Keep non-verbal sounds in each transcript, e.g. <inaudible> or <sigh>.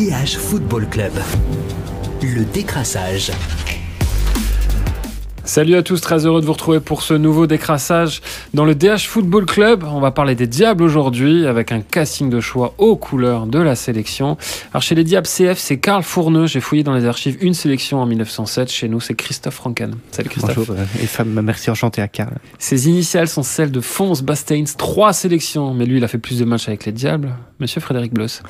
DH Football Club. Le décrassage. Salut à tous, très heureux de vous retrouver pour ce nouveau décrassage dans le DH Football Club. On va parler des Diables aujourd'hui avec un casting de choix aux couleurs de la sélection. Alors chez les Diables CF, c'est Karl Fourneux. J'ai fouillé dans les archives une sélection en 1907. Chez nous, c'est Christophe Franken. Salut Christophe. Bonjour euh, et femme, merci enchanté à Karl. Ses initiales sont celles de Fons Bastains, trois sélections, mais lui, il a fait plus de matchs avec les Diables. Monsieur Frédéric Bloss.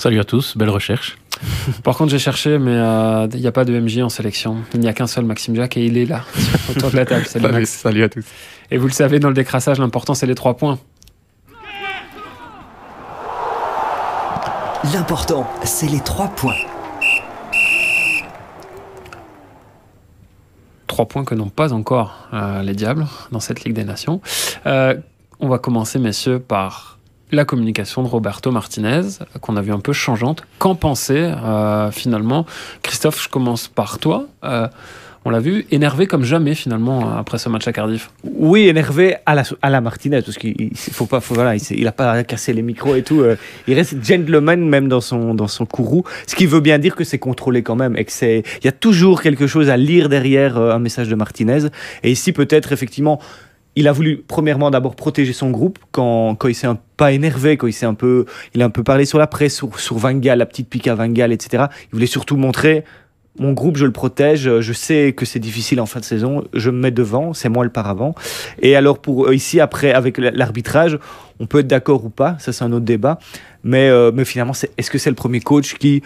Salut à tous, belle recherche. <laughs> Par contre, j'ai cherché, mais euh, il n'y a pas de MJ en sélection. Il n'y a qu'un seul Maxime Jacques et il est là, autour de la table. Salut, salut, Max. salut à tous. Et vous le savez, dans le décrassage, l'important, c'est les trois points. L'important, c'est les trois points. Trois points que n'ont pas encore euh, les Diables dans cette Ligue des Nations. Euh, on va commencer, messieurs, par la communication de Roberto Martinez, qu'on a vu un peu changeante. Qu'en penser euh, finalement? Christophe, je commence par toi. Euh, on l'a vu énervé comme jamais finalement après ce match à Cardiff. Oui, énervé à la, à la Martinez, parce qu'il faut pas, faut, voilà, il, il a pas cassé les micros et tout. euh, il reste gentleman même dans son dans son courroux, ce qui veut bien dire que c'est contrôlé quand même et que c'est, il y a toujours quelque chose à lire derrière euh, un message de Martinez. Et ici peut-être effectivement. Il a voulu premièrement d'abord protéger son groupe quand, quand il s'est un, pas énervé, quand il s'est un peu, il a un peu parlé sur la presse, sur, sur Van Gaal, la petite pique à Van Gaal, etc. Il voulait surtout montrer mon groupe, je le protège. Je sais que c'est difficile en fin de saison. Je me mets devant. C'est moi le paravent. Et alors, pour euh, ici, après, avec l'arbitrage, on peut être d'accord ou pas. Ça, c'est un autre débat. Mais, euh, mais finalement, est-ce que c'est le premier coach qui,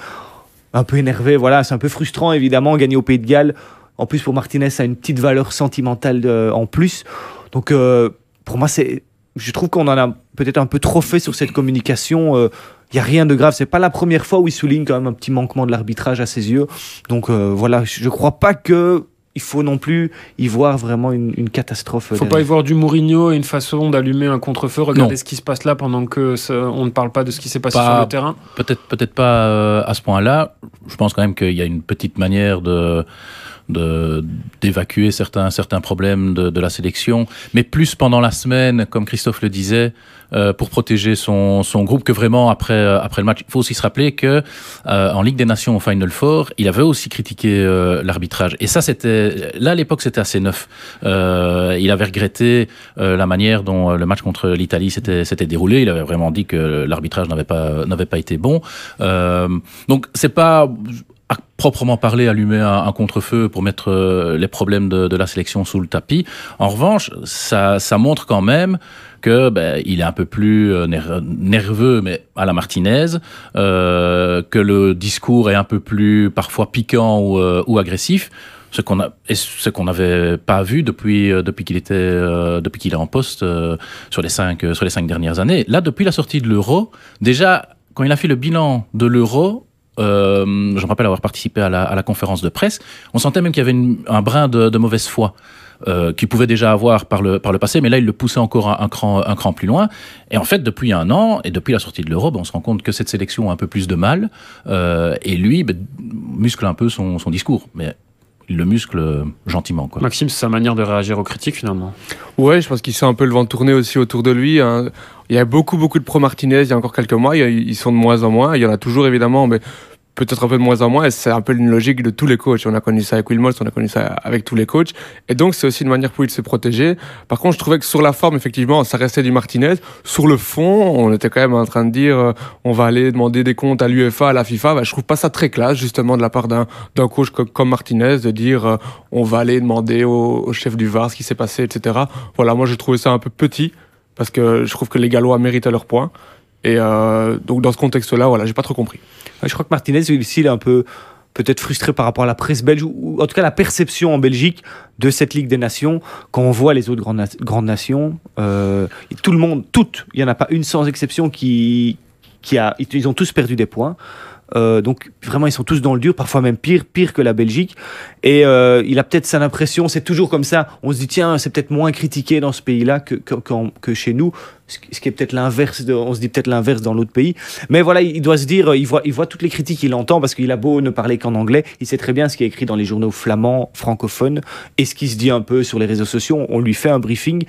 un peu énervé, voilà, c'est un peu frustrant, évidemment, gagner au Pays de Galles. En plus, pour Martinez, ça a une petite valeur sentimentale de- en plus. Donc, euh, pour moi, c'est, je trouve qu'on en a peut-être un peu trop fait sur cette communication. Euh, il y a rien de grave. C'est pas la première fois où il souligne quand même un petit manquement de l'arbitrage à ses yeux. Donc euh, voilà, je je crois pas que il faut non plus y voir vraiment une, une catastrophe. Il faut derrière. pas y voir du Mourinho et une façon d'allumer un contre-feu. Regardez Non. ce qui se passe là pendant que ça- on ne parle pas de ce qui s'est passé Pas- sur le terrain. Peut-être peut-être pas euh, à ce point-là. Je pense quand même qu'il y a une petite manière de- d'évacuer certains certains problèmes de, de la sélection, mais plus pendant la semaine, comme Christophe le disait, euh, pour protéger son, son groupe que vraiment après euh, après le match. Il faut aussi se rappeler que euh, en Ligue des Nations au Final Four, il avait aussi critiqué euh, l'arbitrage. Et ça, c'était là à l'époque, c'était assez neuf. Euh, il avait regretté la manière dont le match contre l'Italie s'était déroulé. Il avait vraiment dit que l'arbitrage n'avait pas n'avait pas été bon. Donc c'est pas proprement parler allumer un, un contre-feu pour mettre euh, les problèmes de, la sélection sous le tapis. En revanche, ça, ça montre quand même que ben, il est un peu plus euh, ner- nerveux, mais à la Martinez, euh, que le discours est un peu plus parfois piquant ou, euh, ou agressif. Ce qu'on a, ce qu'on n'avait pas vu depuis euh, depuis qu'il était euh, depuis qu'il est en poste euh, sur les cinq euh, sur les cinq dernières années. Là, depuis la sortie de l'euro, déjà quand il a fait le bilan de l'euro, euh, je me rappelle avoir participé à la, à la conférence de presse, on sentait même qu'il y avait une- un brin de, de mauvaise foi. Euh, qu'il pouvait déjà avoir par le, par le passé, mais là il le poussait encore un, un cran, un cran plus loin. Et en fait, depuis un an, et depuis la sortie de l'Europe, on se rend compte que cette sélection a un peu plus de mal, euh, et lui ben, muscle un peu son, son discours, mais il le muscle gentiment. Quoi. Maxime, c'est sa manière de réagir aux critiques finalement. Ouais, je pense qu'il sent un peu le vent tourner aussi autour de lui. hein. Il y a beaucoup, beaucoup de pro-Martinez il y a encore quelques mois. Ils sont de moins en moins. Il y en a toujours, évidemment, mais peut-être un peu de moins en moins. Et c'est un peu une logique de tous les coachs. On a connu ça avec Wilmot, on a connu ça avec tous les coachs. Et donc, c'est aussi une manière pour lui de se protéger. Par contre, je trouvais que sur la forme, effectivement, ça restait du Martinez. Sur le fond, on était quand même en train de dire euh, on va aller demander des comptes à l'UEFA, à la FIFA. Bah, je trouve pas ça très classe, justement, de la part d'un d'un coach co- comme Martinez, de dire euh, on va aller demander au, au chef du VAR ce qui s'est passé, etc. Voilà, moi j'ai trouvé ça un peu petit parce que je trouve que les Gallois méritent leur point. Et euh, donc dans ce contexte-là, voilà, j'ai pas trop compris. Je crois que Martinez, ici, il est un peu peut-être frustré par rapport à la presse belge, ou en tout cas la perception en Belgique de cette Ligue des Nations, quand on voit les autres grandes, grandes nations, euh, tout le monde, toutes, il n'y en a pas une sans exception qui, qui a, ils ont tous perdu des points. Euh, donc vraiment, ils sont tous dans le dur, parfois même pire, pire que la Belgique. Et euh, il a peut-être cette impression, c'est toujours comme ça. On se dit tiens, c'est peut-être moins critiqué dans ce pays-là que, que, qu'en- que chez nous. Ce qui est peut-être l'inverse, on se dit peut-être l'inverse dans l'autre pays. Mais voilà, il doit se dire, euh, il voit, il voit toutes les critiques qu'il entend parce qu'il a beau ne parler qu'en anglais, il sait très bien ce qui est écrit dans les journaux flamands, francophones, et ce qui se dit un peu sur les réseaux sociaux. On lui fait un briefing.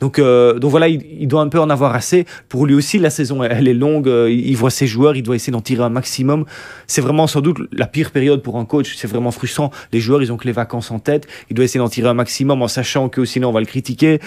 Donc, euh, donc voilà, il, il doit un peu en avoir assez. Pour lui aussi, la saison, elle est longue. euh, Il voit ses joueurs, il doit essayer d'en tirer un maximum. C'est vraiment sans doute la pire période pour un coach. C'est vraiment frustrant. Les joueurs, ils ont que les vacances en tête. Il doit essayer d'en tirer un maximum en sachant que sinon on va le critiquer,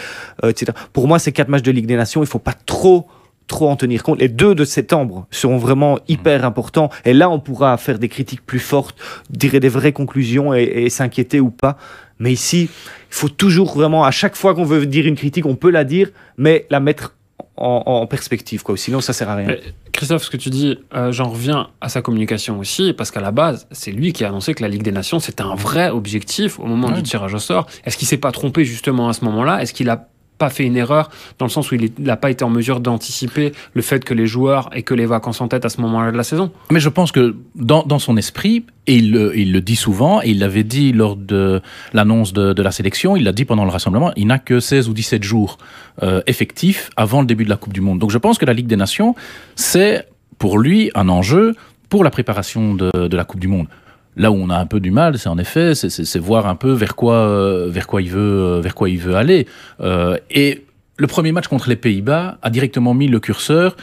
euh, etc. Pour moi, ces quatre matchs de Ligue des Nations, il pas trop trop en tenir compte. Les deux de septembre seront vraiment hyper importants. Et là, on pourra faire des critiques plus fortes, tirer des vraies conclusions et, et s'inquiéter ou pas. Mais ici, il faut toujours vraiment, à chaque fois qu'on veut dire une critique, on peut la dire, mais la mettre en, en perspective. Quoi. Sinon, ça sert à rien. Mais, Christophe, ce que tu dis, euh, j'en reviens à sa communication aussi, parce qu'à la base, c'est lui qui a annoncé que la Ligue des Nations, c'était un vrai objectif au moment Ouais. du tirage au sort. Est-ce qu'il s'est pas trompé justement à ce moment-là? Est-ce qu'il a pas fait une erreur dans le sens où il n'a pas été en mesure d'anticiper le fait que les joueurs et que les vacances en tête à ce moment-là de la saison Mais je pense que dans, dans son esprit, et il, le- dit souvent, et il l'avait dit lors de l'annonce de, de la sélection, il l'a dit pendant le rassemblement, il n'a que 16 ou 17 jours euh, effectifs avant le début de la Coupe du Monde. Donc je pense que la Ligue des Nations, c'est pour lui un enjeu pour la préparation de, de la Coupe du Monde. Là où on a un peu du mal, c'est en effet, c'est- voir un peu vers quoi, euh, vers quoi il veut, euh, vers quoi il veut aller. Euh, et le premier match contre les Pays-Bas a directement mis le curseur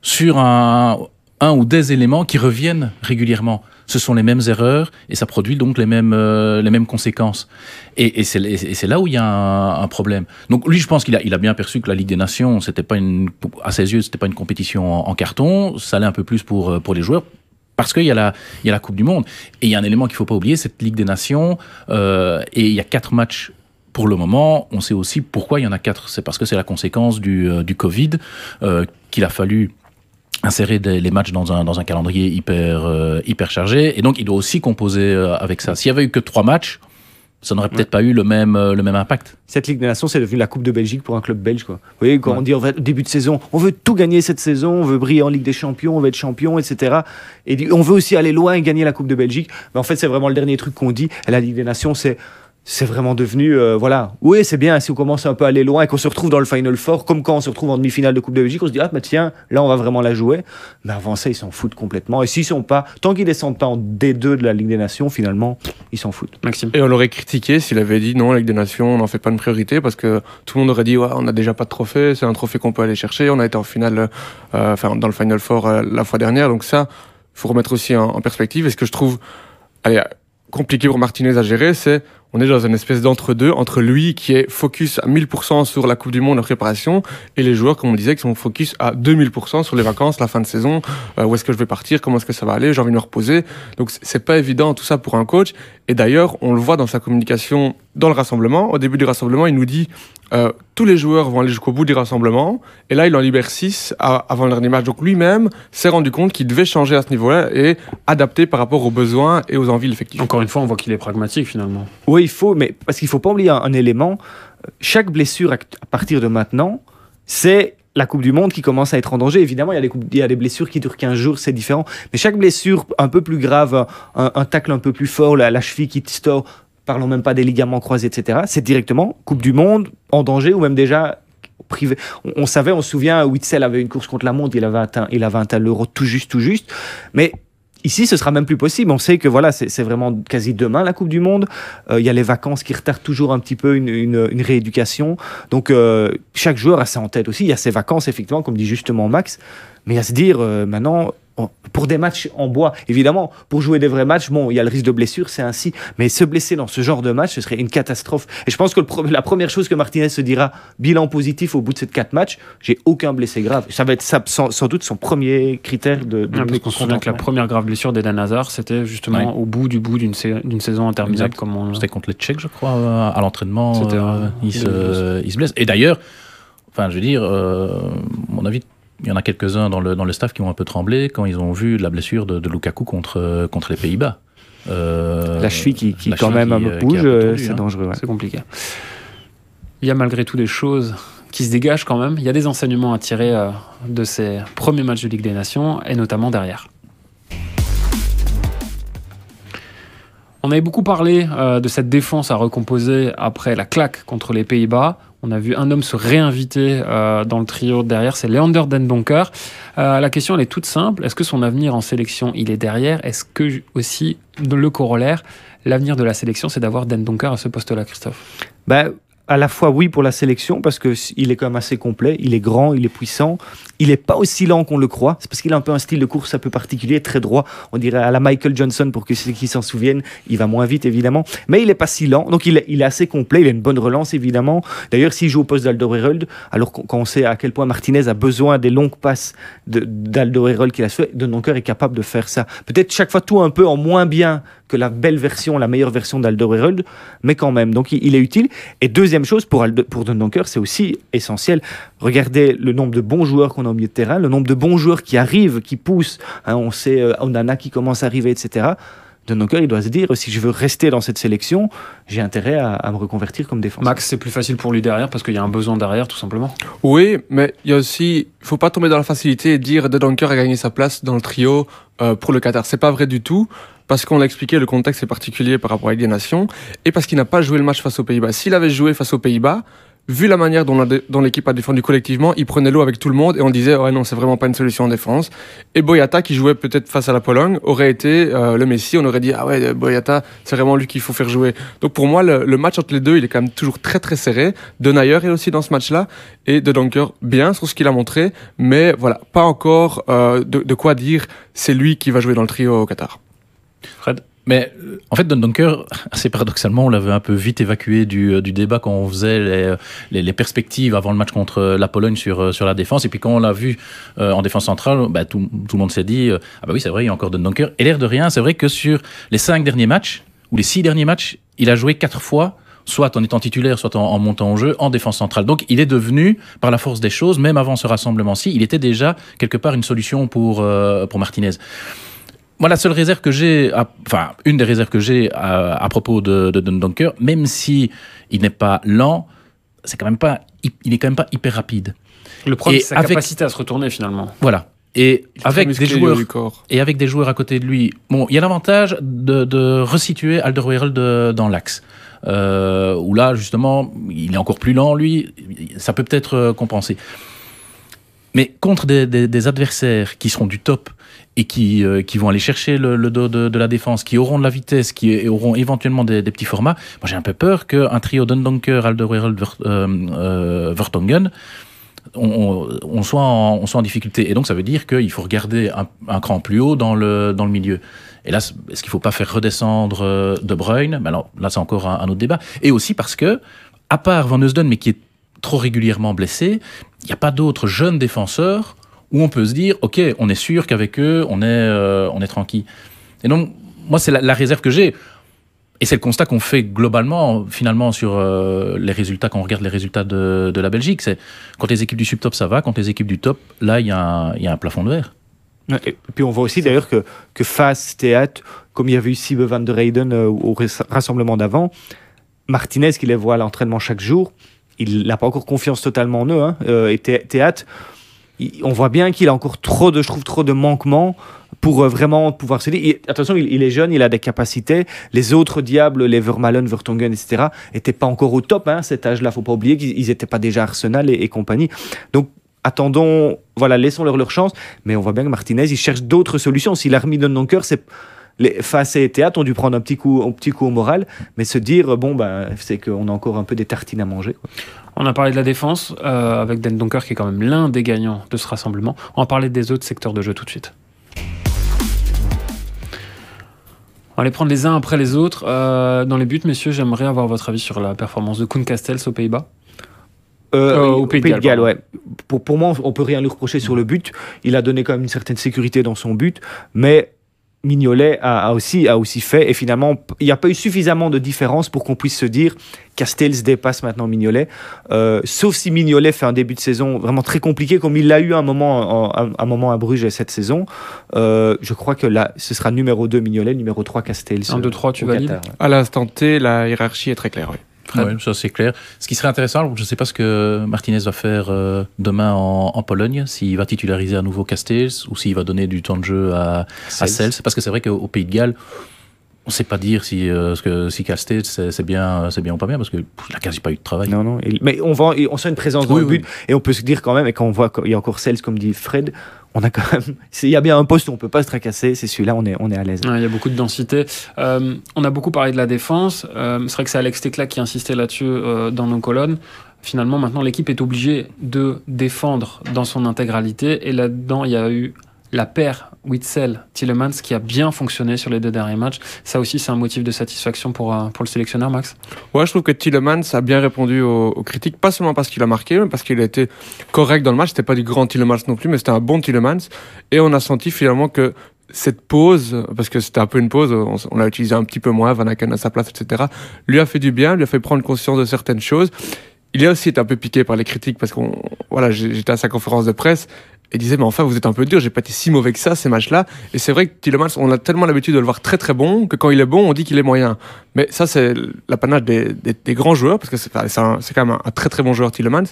sur un, un ou des éléments qui reviennent régulièrement. Ce sont les mêmes erreurs et ça produit donc les mêmes, les mêmes conséquences. Et, et c'est là où il y a un, problème. Donc lui, je pense qu'il a, il a bien perçu que la Ligue des Nations, c'était pas une, à ses yeux, c'était pas une compétition en, en carton. Ça allait un peu plus pour, pour les joueurs. Parce qu'il y, a la- Coupe du Monde. Et il y a un élément qu'il faut pas oublier, cette Ligue des Nations. euh, et il y a quatre matchs pour le moment. On sait aussi pourquoi il y en a quatre. C'est parce que c'est la conséquence du, euh, Covid euh, qu'il a fallu insérer les matchs dans un, dans un calendrier hyper, hyper chargé. Et donc, il doit aussi composer avec ça. S'il y avait eu que trois matchs, ça n'aurait peut-être pas eu le même, euh, le même impact. Cette Ligue des Nations, c'est devenu la Coupe de Belgique pour un club belge. Quoi. Vous voyez, quand Ouais. on dit au début de saison, on veut tout gagner cette saison, on veut briller en Ligue des Champions, on veut être champion, etc. Et on veut aussi aller loin et gagner la Coupe de Belgique. Mais en fait, c'est vraiment le dernier truc qu'on dit. Et la Ligue des Nations, c'est c'est vraiment devenu, euh, voilà. Oui, c'est bien si on commence un peu à aller loin et qu'on se retrouve dans le Final Four, comme quand on se retrouve en demi-finale de Coupe de Belgique, on se dit, ah, bah tiens, là, on va vraiment la jouer. Mais avant ça, ils s'en foutent complètement. Et s'ils sont pas, tant qu'ils descendent pas en D2 de la Ligue des Nations, finalement, ils s'en foutent. Maxime Et on l'aurait critiqué s'il avait dit non, la Ligue des Nations, on n'en fait pas une priorité parce que tout le monde aurait dit ouais, on n'a déjà pas de trophée, c'est un trophée qu'on peut aller chercher. On a été en finale, euh, enfin dans le Final Four euh, la fois dernière, donc ça, faut remettre aussi en, en perspective. Et ce que je trouve allez, compliqué pour Martinez à gérer, c'est on est dans une espèce d'entre-deux entre lui qui est focus à 1000% sur la Coupe du Monde, la préparation, et les joueurs, comme on disait, qui sont focus à 2000% sur les vacances, la fin de saison, euh, où est-ce que je vais partir, comment est-ce que ça va aller, j'ai envie de me reposer. Donc c'est pas évident tout ça pour un coach. Et d'ailleurs, on le voit dans sa communication dans le rassemblement. Au début du rassemblement, il nous dit euh, tous les joueurs vont aller jusqu'au bout du rassemblement. Et là, il en libère 6 avant le dernier match. Donc lui-même s'est rendu compte qu'il devait changer à ce niveau-là et adapter par rapport aux besoins et aux envies de l'effectif. Encore une fois, on voit qu'il est pragmatique finalement. Oui, il faut, mais parce qu'il faut pas oublier un, un élément. Chaque blessure à, à partir de maintenant, c'est la Coupe du Monde qui commence à être en danger. Évidemment, il y a des, coupes- il y a des blessures qui durent 15 jours, c'est différent. Mais chaque blessure un peu plus grave, un, un tacle un peu plus fort, la, la cheville qui distord, parlons même pas des ligaments croisés, etc., c'est directement Coupe du Monde en danger ou même déjà privé. On, savait, on se souvient, Witzel avait une course contre la montre, il avait atteint, il avait atteint l'euro tout juste, tout juste. Mais Ici, ce sera même plus possible. On sait que voilà, c'est vraiment quasi demain la Coupe du Monde. Euh, Il y a les vacances qui retardent toujours un petit peu une, une- une rééducation. Donc, euh, chaque joueur a ça en tête aussi. Il y a ses vacances, effectivement, comme dit justement Max. Mais à se dire, euh, maintenant, pour des matchs en bois, évidemment, pour jouer des vrais matchs, bon, il y a le risque de blessure, c'est ainsi. Mais se blesser dans ce genre de match, ce serait une catastrophe. Et je pense que le la première chose que Martinez se dira, bilan positif au bout de ces quatre matchs, j'ai aucun blessé grave. Ça va être ça, sans, sans doute son premier critère de, de parce qu'on se souvient que la première grave blessure d'Eden Hazard, c'était justement Ouais. au bout du bout d'une sa- d'une saison interminable Exact. comme on. C'était contre les Tchèques, je crois, à l'entraînement. Euh, euh, il, se, il se blesse. Et d'ailleurs, enfin, je veux dire, euh, mon avis, il y en a quelques-uns dans le, dans le staff qui ont un peu tremblé quand ils ont vu la blessure de, de Lukaku contre, contre les Pays-Bas. Euh, La cheville qui, qui la quand cheville même euh, bouge, euh, c'est hein. dangereux. ouais. C'est compliqué. Il y a malgré tout des choses qui se dégagent quand même. Il y a des enseignements à tirer euh, de ces premiers matchs de Ligue des Nations, et notamment derrière. On avait beaucoup parlé euh, de cette défense à recomposer après la claque contre les Pays-Bas. On a vu un homme se réinviter euh, dans le trio derrière, c'est Leander Dendonker. Euh, la question, elle est toute simple. Est-ce que son avenir en sélection, il est derrière? Est-ce que aussi, le corollaire, l'avenir de la sélection, c'est d'avoir Dendonker à ce poste-là, Christophe? Bah, à la fois oui pour la sélection parce que il est quand même assez complet, il est grand, il est puissant, il est pas aussi lent qu'on le croit. C'est parce qu'il a un peu un style de course un peu particulier, très droit. On dirait à la Michael Johnson pour que ceux qui s'en souviennent. Il va moins vite évidemment, mais il est pas si lent. Donc il est, assez complet. Il a une bonne relance évidemment. D'ailleurs, s'il joue au poste d'Alderweireld, alors qu'on- quand on sait à quel point Martinez a besoin des longues passes de- d'Alderweireld qu'il a fait, De Donker est capable de faire ça. Peut-être chaque fois tout un peu en moins bien que la belle version, la meilleure version d'Alderweireld, mais quand même. Donc il, est utile. Et deuxième chose, pour, Alde- pour Dundonker, c'est aussi essentiel. Regardez le nombre de bons joueurs qu'on a au milieu de terrain, le nombre de bons joueurs qui arrivent, qui poussent. Hein, on sait euh, Onana qui commence à arriver, etc. Dundonker, il doit se dire, si je veux rester dans cette sélection, j'ai intérêt à, à me reconvertir comme défenseur. Max, c'est plus facile pour lui derrière parce qu'il y a un besoin derrière, tout simplement. Oui, mais il y a aussi, il faut pas tomber dans la facilité et dire De Donker a gagné sa place dans le trio euh, pour le Qatar. C'est pas vrai du tout, parce qu'on l'a expliqué, le contexte est particulier par rapport à des Nations, et parce qu'il n'a pas joué le match face aux Pays-Bas. S'il avait joué face aux Pays-Bas, vu la manière dont, l'équipe a défendu collectivement, il prenait l'eau avec tout le monde et on disait ouais non c'est vraiment pas une solution en défense. Et Boyata qui jouait peut-être face à la Pologne aurait été euh, le Messi, on aurait dit ah ouais Boyata c'est vraiment lui qu'il faut faire jouer. Donc pour moi le, match entre les deux il est quand même toujours très très serré. De Nayer est aussi dans ce match-là et De Donker bien sur ce qu'il a montré, mais voilà pas encore euh, de quoi dire c'est lui qui va jouer dans le trio au Qatar. Fred Mais euh, en fait, Don Dunker, <laughs> assez paradoxalement, on l'avait un peu vite évacué du, euh, du débat quand on faisait les, les, les perspectives avant le match contre euh, la Pologne sur, euh, sur la défense. Et puis quand on l'a vu euh, en défense centrale, bah, tout, tout le monde s'est dit euh, Ah bah oui, c'est vrai, il y a encore Don Dunker. Et l'air de rien, c'est vrai que sur les cinq derniers matchs, ou les six derniers matchs, il a joué quatre fois soit en étant titulaire, soit en, montant au jeu, en défense centrale. Donc il est devenu, par la force des choses, même avant ce rassemblement-ci, il était déjà quelque part une solution pour, euh, pour Martinez. Moi, la seule réserve que j'ai, enfin, une des réserves que j'ai à, à propos de, de Don Donker, même si il n'est pas lent, c'est quand même pas, il est quand même pas hyper rapide. Le problème, c'est sa avec- capacité à se retourner finalement. Voilà. Et avec des joueurs du corps. et avec des joueurs à côté de lui, bon, il y a l'avantage de, de resituer Alderweireld de- dans l'axe. Euh, où là, justement, il est encore plus lent, lui, ça peut peut-être euh, compenser. Mais contre des, des- des adversaires qui seront du top et qui, euh, qui vont aller chercher le, dos de, la défense, qui auront de la vitesse, qui auront éventuellement des, petits formats, moi j'ai un peu peur qu'un trio Dundonker, Alderweireld, Vert- euh, euh, on, soit en, on soit en difficulté. Et donc, ça veut dire qu'il faut regarder un, cran plus haut dans le, dans le milieu. Et là, est-ce qu'il ne faut pas faire redescendre De Bruyne? Ben alors, Là, c'est encore un, autre débat. Et aussi parce que, à part Van Eusden, mais qui est trop régulièrement blessé, il n'y a pas d'autres jeunes défenseurs où on peut se dire, OK, on est sûr qu'avec eux, on est, euh, on est tranquille. Et donc, moi, c'est la, réserve que j'ai. Et c'est le constat qu'on fait globalement, finalement, sur euh, les résultats, quand on regarde les résultats de, de la Belgique. C'est quand les équipes du subtop, ça va. Quand les équipes du top, là, il y, a un- il y a un plafond de verre. Et puis on voit aussi d'ailleurs que, que face Théâtre, comme il y avait eu Sibe van der Heyden euh, au ras- rassemblement d'avant, Martinez qui les voit à l'entraînement chaque jour, il n'a pas encore confiance totalement en eux. Hein. Et Thé- Théâtre, on voit bien qu'il a encore trop de, je trouve, trop de manquements pour euh, vraiment pouvoir se dire. attention, il, est jeune, il a des capacités. Les autres diables, les Vermalen, Vertonghen, etc., n'étaient pas encore au top. Hein, cet âge-là, faut pas oublier qu'ils n'étaient pas déjà Arsenal et, compagnie. Donc attendons, voilà, laissons-leur leur chance. Mais on voit bien que Martinez, il cherche d'autres solutions. S'il a remis Donker, c'est les face et théâtre ont dû prendre un petit coup, un petit coup au moral, mais se dire bon ben c'est qu'on a encore un peu des tartines à manger. quoi. On a parlé de la défense euh, avec Den Donker qui est quand même l'un des gagnants de ce rassemblement. On va parler des autres secteurs de jeu tout de suite. On va les prendre les uns après les autres. Euh, dans les buts, messieurs, j'aimerais avoir votre avis sur la performance de Koen Castells aux Pays-Bas. Euh, Euh, au Pays de Galles, ouais. Pour, pour moi, on peut rien lui reprocher sur le but. Il a donné quand même une certaine sécurité dans son but, mais Mignolet a, a aussi, a aussi fait. Et finalement, il n'y a pas eu suffisamment de différence pour qu'on puisse se dire Castells dépasse maintenant Mignolet. Euh, sauf si Mignolet fait un début de saison vraiment très compliqué, comme il l'a eu un moment, en- un, un moment à Bruges cette saison. Euh, je crois que là, ce sera numéro 2 Mignolet, numéro 3 Castells. 1, 2, 3, tu valides. À l'instant T, la hiérarchie est très claire. Oui. Ouais, ça c'est clair. Ce qui serait intéressant, je ne sais pas ce que Martinez va faire euh, demain en, en Pologne, s'il va titulariser à nouveau Castells ou s'il va donner du temps de jeu à, à. Cels, parce que c'est vrai qu'au Pays de Galles, on sait pas dire si, euh, que, si Cal State, c'est bien, c'est bien ou pas bien, parce qu'il n'a quasi pas eu de travail. Non, non. Et- mais on, voit, on sent une présence dans Oui, le but. Et on peut se dire quand même, et quand on voit qu'il y a encore Sels, comme dit Fred, on a quand même. <laughs> Il y a bien un poste où on peut pas se tracasser, c'est celui-là, on est, on est à l'aise. Ouais, Il y a beaucoup de densité. Euh, on a beaucoup parlé de la défense. Euh, c'est vrai que c'est Alex Tecla qui insistait là-dessus euh, dans nos colonnes. Finalement, maintenant, l'équipe est obligée de défendre dans son intégralité. Et là-dedans, il y a eu la paire Witzel-Tillemans qui a bien fonctionné sur les deux derniers matchs. Ça aussi, c'est un motif de satisfaction pour, euh, pour le sélectionneur, Max? Ouais, je trouve que Tillemans a bien répondu aux, critiques, pas seulement parce qu'il a marqué, mais parce qu'il a été correct dans le match. C'était pas du grand Tillemans non plus, mais c'était un bon Tillemans. Et on a senti finalement que cette pause, parce que c'était un peu une pause, on, l'a utilisé un petit peu moins, Van Aken à sa place, etc., lui a fait du bien, lui a fait prendre conscience de certaines choses. Il a aussi été un peu piqué par les critiques parce qu'on, voilà, j'étais à sa conférence de presse et disait, mais enfin, vous êtes un peu dur, j'ai pas été si mauvais que ça, ces matchs-là. Et c'est vrai que Tillemans, on a tellement l'habitude de le voir très très bon que quand il est bon, on dit qu'il est moyen. Mais ça, c'est l'apanage des, grands joueurs, parce que c'est quand même un, très très bon joueur, Tillemans.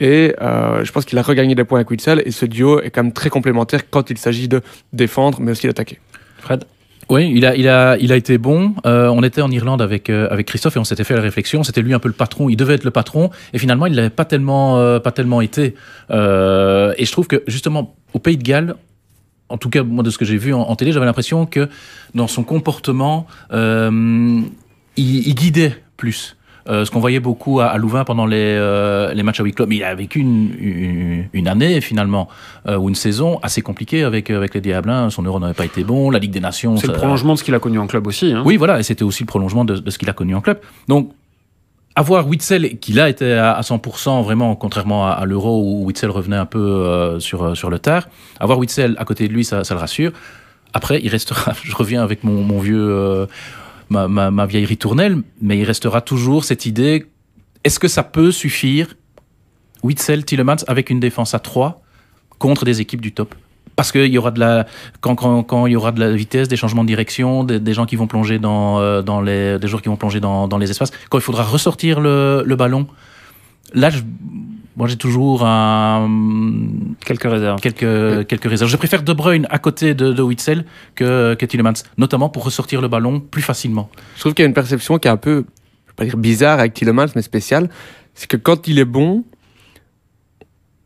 Et euh, je pense qu'il a regagné des points avec Witzel, et ce duo est quand même très complémentaire quand il s'agit de défendre, mais aussi d'attaquer. Fred? Oui, il a, il a, il a été bon. Euh, on était en Irlande avec, euh, avec Christophe et on s'était fait la réflexion. C'était lui un peu le patron. Il devait être le patron et finalement il l'avait pas tellement, euh, pas tellement été. Euh, et je trouve que justement au Pays de Galles, en tout cas moi de ce que j'ai vu en, en télé, j'avais l'impression que dans son comportement, euh, il, il guidait plus. Euh, ce qu'on voyait beaucoup à, à Louvain pendant les, euh, les matchs à huis clos. Mais il a vécu une, une, une année finalement, euh, ou une saison assez compliquée avec, avec les Diablins. Son euro n'avait pas été bon, la Ligue des Nations. C'est le prolongement de ce qu'il a connu en club aussi. hein. oui, voilà, et c'était aussi le prolongement de, de ce qu'il a connu en club. Donc, avoir Witzel, qui là était à, à 100%, vraiment, contrairement à, à l'Euro où Witzel revenait un peu sur, sur le tard, avoir Witzel à côté de lui, ça, ça le rassure. Après, il restera, <laughs> je reviens avec mon, mon vieux, euh, ma, vieille ritournelle, mais il restera toujours cette idée, est-ce que ça peut suffire, Witzel, Tillemans, avec une défense à 3 contre des équipes du top? Parce qu'il y aura de la quand, il y aura de la vitesse, des changements de direction, des, gens qui vont plonger dans, euh, les des qui vont plonger dans, dans les espaces. Quand il faudra ressortir le, le ballon, là, je- moi j'ai toujours un, Quelques réserves. quelques quelques réserves. Je préfère De Bruyne à côté de, de Witzel que que Tillemans, notamment pour ressortir le ballon plus facilement. Je trouve qu'il y a une perception qui est un peu, je vais pas dire bizarre avec Tillemans, mais spéciale. C'est que quand il est bon,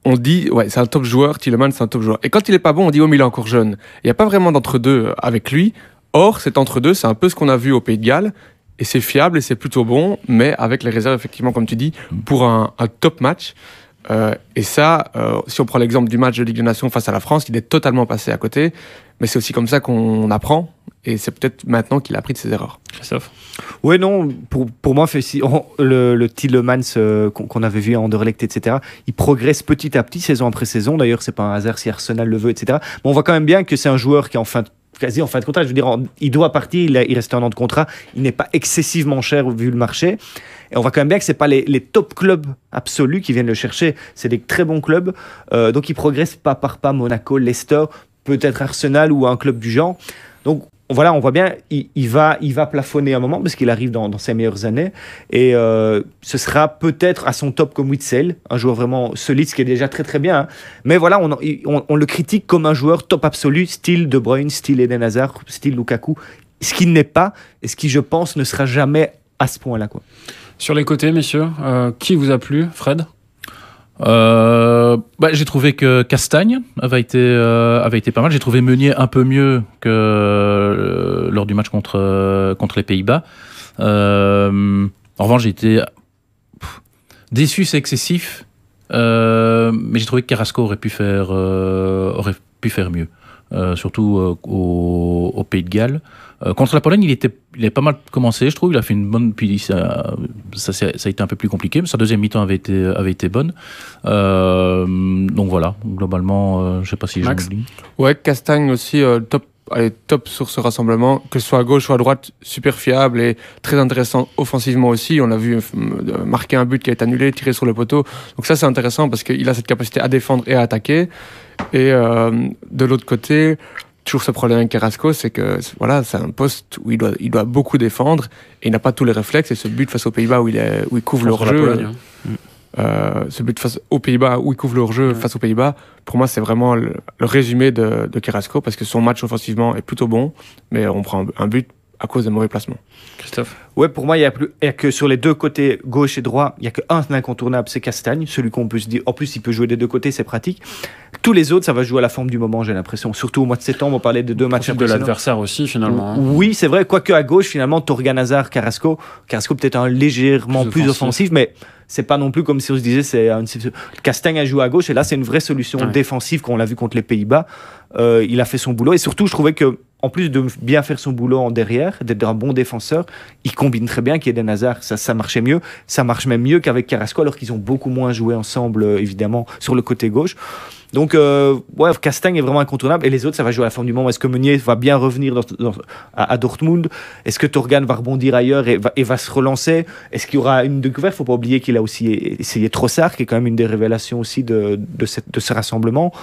on dit, ouais, c'est un top joueur, Tillemans, c'est un top joueur. Et quand il est pas bon, on dit, oh, mais il est encore jeune. Il n'y a pas vraiment d'entre-deux avec lui. Or, cet entre-deux, c'est un peu ce qu'on a vu au Pays de Galles. Et c'est fiable et c'est plutôt bon, mais avec les réserves, effectivement, comme tu dis, pour un, un top match. Euh, et ça, euh, si on prend l'exemple du match de Ligue des Nations face à la France, il est totalement passé à côté. Mais c'est aussi comme ça qu'on apprend. Et c'est peut-être maintenant qu'il a appris de ses erreurs. Christophe? Ouais, non, pour, pour moi, fait, si, on- le, le Tillemans euh, qu'on qu'on avait vu à Anderlecht, etc., il progresse petit à petit, saison après saison. D'ailleurs, c'est pas un hasard si Arsenal le veut, etc. Mais on voit quand même bien que c'est un joueur qui est en fin de- quasi en fin de contrat. Je veux dire, il doit partir, il, reste un an de contrat. Il n'est pas excessivement cher vu le marché. Et on voit quand même bien que c'est pas les, les top clubs absolus qui viennent le chercher. C'est des très bons clubs. Euh, donc, il progresse pas par pas. Monaco, Leicester, peut-être Arsenal ou un club du genre. Donc, voilà, on voit bien, il, va, il va plafonner un moment parce qu'il arrive dans, ses meilleures années. Et euh, ce sera peut-être à son top comme Witzel, un joueur vraiment solide, ce qui est déjà très très bien. hein. Mais voilà, on, le critique comme un joueur top absolu, style De Bruyne, style Eden Hazard, style Lukaku. Ce qui n'est pas, et ce qui, je pense, ne sera jamais à ce point-là. Sur les côtés, messieurs, euh, qui vous a plu Fred? Euh, bah, j'ai trouvé que Castagne avait été, euh, avait été pas mal. J'ai trouvé Meunier un peu mieux que euh, lors du match contre, euh, contre les Pays-Bas. Euh, en revanche, j'ai été déçu, c'est excessif. Euh, mais j'ai trouvé que Carrasco aurait pu faire, aurait pu faire mieux. Euh, surtout euh, au, au Pays de Galles. Euh, contre la Pologne, il était, il a pas mal commencé, je trouve. Il a fait une bonne, puis ça, ça, s'est- ça a été un peu plus compliqué, mais sa deuxième mi-temps avait été, avait été bonne. Euh, donc voilà, globalement, euh, je sais pas si j'ai. Ouais, Castagne aussi, euh, top, allez, top sur ce rassemblement, que ce soit à gauche ou à droite, super fiable et très intéressant offensivement aussi. On l'a vu euh, marquer un but qui a été annulé, tirer sur le poteau. Donc ça, c'est intéressant parce qu'il a cette capacité à défendre et à attaquer. Et euh, de l'autre côté, toujours ce problème avec Carrasco, c'est que voilà, c'est un poste où il doit, il doit beaucoup défendre et il n'a pas tous les réflexes. Et ce but face aux Pays-Bas où il, est, où il couvre leur jeu, hein. euh, ce but face aux Pays-Bas où il couvre leur jeu Ouais. face aux Pays-Bas, pour moi, c'est vraiment le, le résumé de, de Carrasco parce que son match offensivement est plutôt bon, mais on prend un, but à cause des mauvais placements. Christophe Ouais, pour moi, il y a, plus, il y a que sur les deux côtés, gauche et droit, il y a qu'un incontournable, c'est Castagne, celui qu'on peut se dire. En plus, il peut jouer des deux côtés, c'est pratique. Tous les autres, ça va jouer à la forme du moment, j'ai l'impression. Surtout au mois de septembre, on parlait de deux matchs de l'adversaire aussi, finalement. hein. Oui, c'est vrai. Quoique à gauche, finalement, Torgan Hazard, Carrasco. Carrasco peut-être un légèrement Plus plus, offensif. offensif, mais c'est pas non plus comme si on se disait c'est un... c'est- Castagne a joué à gauche et là c'est une vraie solution Ouais. défensive qu'on l'a vu contre les Pays-Bas. Euh, il a fait son boulot et surtout je trouvais que en plus de bien faire son boulot en derrière, d'être un bon défenseur, il combine très bien Eden Hazard. Ça, ça marchait mieux. Ça marche même mieux qu'avec Carrasco alors qu'ils ont beaucoup moins joué ensemble euh, évidemment sur le côté gauche. Donc, euh, ouais, Castagne est vraiment incontournable. Et les autres, ça va jouer à la forme du moment. Est-ce que Meunier va bien revenir à, Dortmund? Est-ce que Torgan va rebondir ailleurs et va, se relancer? Est-ce qu'il y aura une découverte? Faut pas oublier qu'il a aussi essayé Trossard, qui est quand même une des révélations aussi de ce rassemblement.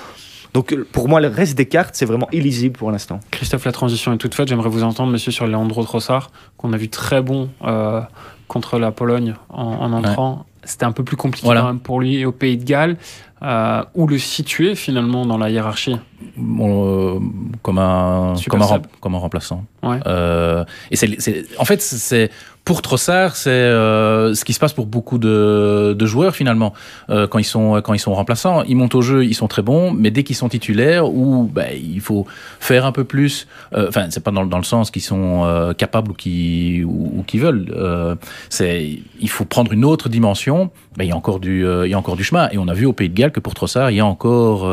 Donc, pour moi, le reste des cartes, c'est vraiment illisible pour l'instant. Christophe, la transition est toute faite. J'aimerais vous entendre, monsieur, sur Leandro Trossard, qu'on a vu très bon euh, contre la Pologne en, en entrant. C'était un peu plus compliqué Voilà. quand même pour lui et au Pays de Galles. Euh, où le situer finalement dans la hiérarchie? Bon, euh, comme un comme un, comme un remplaçant. Ouais. Euh, et c'est- en fait c'est pour Trossard c'est euh, ce qui se passe pour beaucoup de, de joueurs finalement. Euh, quand ils sont quand ils sont remplaçants ils montent au jeu ils sont très bons mais dès qu'ils sont titulaires ou ben, il faut faire un peu plus euh, enfin c'est pas dans, dans le sens qu'ils sont euh, capables ou qui ou, ou veulent. Euh, c'est il faut prendre une autre dimension ben, il y a encore du il y a encore du chemin. Et on a vu au Pays de Galles que pour Trossard il y a encore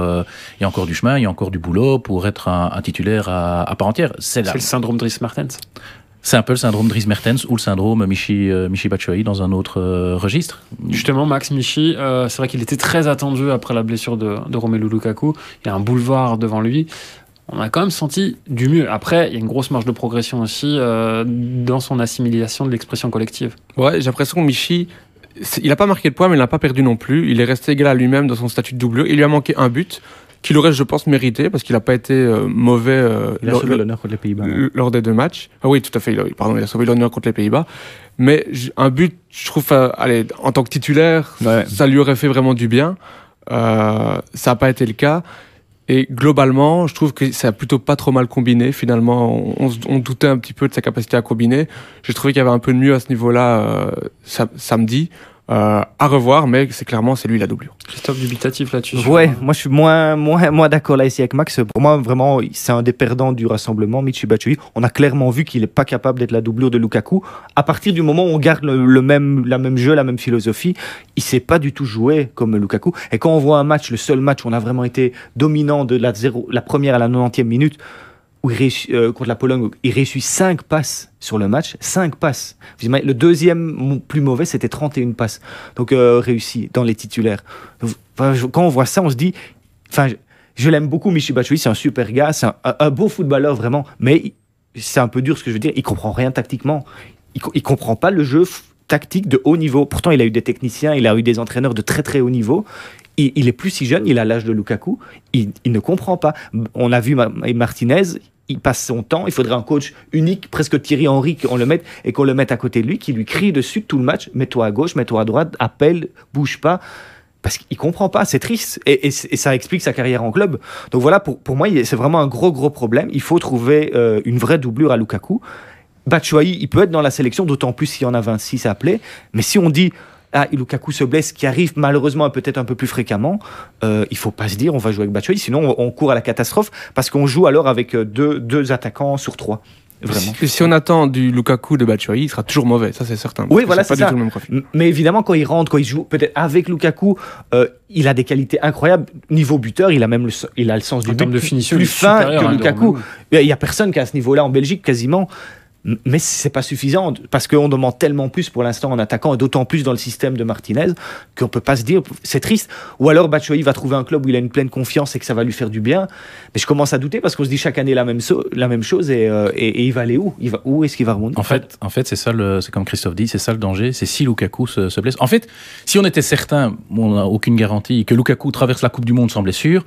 il y a encore du chemin il y a encore du boulot pour être un, un titulaire à, à part entière. C'est le syndrome Dries Martens. C'est un peu le syndrome Dries Mertens ou le syndrome Michi, euh, Michi Batshuayi dans un autre euh, registre. Justement, Max Michi, euh, c'est vrai qu'il était très attendu après la blessure de, de Romelu Lukaku. Il y a un boulevard devant lui. On a quand même senti du mieux. Après, il y a une grosse marge de progression aussi euh, dans son assimilation de l'expression collective. Ouais, j'ai l'impression que Michi, il n'a pas marqué de points, mais il n'a pas perdu non plus. Il est resté égal à lui-même dans son statut de doublure. Il lui a manqué un but qu'il aurait, je pense, mérité parce qu'il n'a pas été euh, mauvais euh, Il a lors- sauvé l'honneur contre les Pays-Bas. l- lors des deux matchs. Ah oui, tout à fait. Il a, pardon, il a sauvé l'honneur contre les Pays-Bas. Mais un but, je trouve, euh, allez, en tant que titulaire, Ouais. ça lui aurait fait vraiment du bien. Euh, ça n'a pas été le cas. Et globalement, je trouve que ça a plutôt pas trop mal combiné. Finalement, on, on se- on doutait un petit peu de sa capacité à combiner. J'ai trouvé qu'il y avait un peu de mieux à ce niveau-là euh, sa- samedi. Euh, à revoir, mais c'est clairement c'est lui la doublure. Christophe dubitatif là-dessus. Ouais, moi je suis moins, moins, moins d'accord là ici avec Max. Pour moi, vraiment, c'est un des perdants du rassemblement, Michi Batshuayi. On a clairement vu qu'il n'est pas capable d'être la doublure de Lukaku. À partir du moment où on garde le, le même, la même jeu, la même philosophie, il sait pas du tout jouer comme Lukaku. Et quand on voit un match, le seul match où on a vraiment été dominant de la, zéro, la première à la 90e minute, euh, contre la Pologne, il réussit 5 passes sur le match, 5 passes. Le deuxième plus mauvais, c'était 31 passes. Donc euh, réussi dans les titulaires. Quand on voit ça, on se dit, enfin, je, l'aime beaucoup, Michi c'est un super gars, c'est un, beau footballeur vraiment, mais c'est un peu dur ce que je veux dire, il comprend rien tactiquement. Il, il comprend pas le jeu tactique de haut niveau. Pourtant, il a eu des techniciens, il a eu des entraîneurs de très très haut niveau. Il, il est plus si jeune, il a l'âge de Lukaku, il, ne comprend pas. On a vu Ma- Martinez, il passe son temps, il faudrait un coach unique, presque Thierry Henry, qu'on le mette et qu'on le mette à côté de lui, qui lui crie dessus tout le match, mets-toi à gauche, mets-toi à droite, appelle, bouge pas. Parce qu'il comprend pas, c'est triste. Et, ça explique sa carrière en club. Donc voilà, pour, moi, c'est vraiment un gros, gros problème. Il faut trouver euh, une vraie doublure à Lukaku. Batshuayi, il peut être dans la sélection, d'autant plus s'il y en a 26 appelés. Mais si on dit, ah, Lukaku se blesse, qui arrive malheureusement peut-être un peu plus fréquemment, euh, il faut pas se dire on va jouer avec Batshuayi, sinon on, on court à la catastrophe, parce qu'on joue alors avec euh, deux, deux attaquants sur trois. Vraiment. Si on attend du Lukaku de Batshuayi, il sera toujours mauvais, ça c'est certain. Oui, voilà, pas c'est du ça. tout le même profil. Mais évidemment, quand il rentre, quand il joue, peut-être avec Lukaku, euh, il a des qualités incroyables. Niveau buteur, il a même le, il a le sens En du termes but de finition, plus il est fin que à Lukaku. Il y a personne qui a à ce niveau-là en Belgique, quasiment. Mais c'est pas suffisant parce qu'on demande tellement plus pour l'instant en attaquant et d'autant plus dans le système de Martinez qu'on peut pas se dire c'est triste. Ou alors Batshuayi va trouver un club où il a une pleine confiance et que ça va lui faire du bien. Mais je commence à douter parce qu'on se dit chaque année la même, chose et, euh, et, et il va aller où? Il va, Où est-ce qu'il va remonter? En fait, en fait, c'est ça, c'est comme Christophe dit, c'est ça le danger, c'est si Lukaku se, se blesse. En fait, si on était certain, on n'a aucune garantie, que Lukaku traverse la Coupe du Monde sans blessure,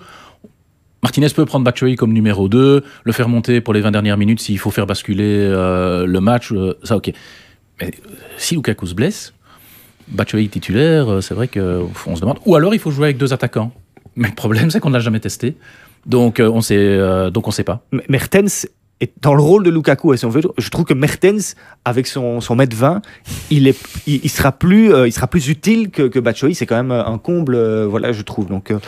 Martinez peut prendre Batshuayi comme numéro 2, le faire monter pour les 20 dernières minutes s'il faut faire basculer euh, le match, euh, ça ok. Mais euh, si Lukaku se blesse, Batshuayi titulaire, euh, c'est vrai qu'on se demande. Ou alors il faut jouer avec deux attaquants. Mais le problème, c'est qu'on ne l'a jamais testé. Donc, euh, on sait, euh, donc on sait pas. Mertens Et dans le rôle de Lukaku, si on veut, je trouve que Mertens, avec son, son mètre 20, il, est, il, il sera plus, euh, il sera plus utile que, que Batshuayi. C'est quand même un comble, euh, voilà, je trouve. Donc, euh,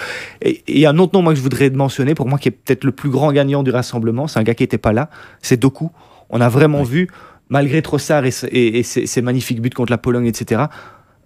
et et il y a un autre nom moi, que je voudrais mentionner, pour moi, qui est peut-être le plus grand gagnant du rassemblement. C'est un gars qui n'était pas là. C'est Doku. On a vraiment vu, malgré Trossard et, et- et ses, ses magnifiques buts contre la Pologne, etc.,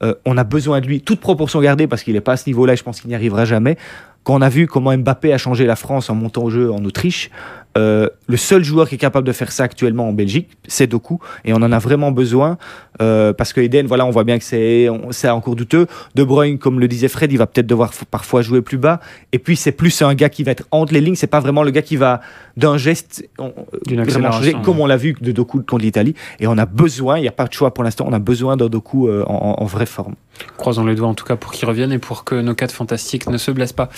euh, on a besoin de lui, toute proportion gardée, parce qu'il n'est pas à ce niveau-là, et je pense qu'il n'y arrivera jamais. Quand on a vu comment Mbappé a changé la France en montant au jeu en Autriche, euh, le seul joueur qui est capable de faire ça actuellement en Belgique, c'est Doku, et on en a vraiment besoin, euh, parce que Eden, voilà, on voit bien que c'est encore douteux. De Bruyne, comme le disait Fred, il va peut-être devoir parfois jouer plus bas, et puis c'est plus un gars qui va être entre les lignes, c'est pas vraiment le gars qui va d'un geste on- vraiment changer, accélération, comme on l'a vu de Doku contre l'Italie, et on a besoin, il n'y a pas de choix pour l'instant, on a besoin d'un Doku euh, en, en- vraie forme. Croisons les doigts en tout cas pour qu'ils reviennent et pour que nos quatre fantastiques ne se blessent pas.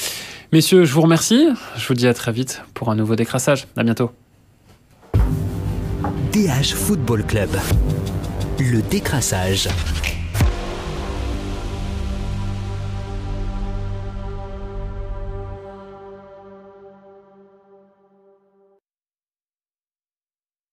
Messieurs, je vous remercie. Je vous dis à très vite pour un nouveau décrassage. À bientôt. DH Football Club. Le décrassage.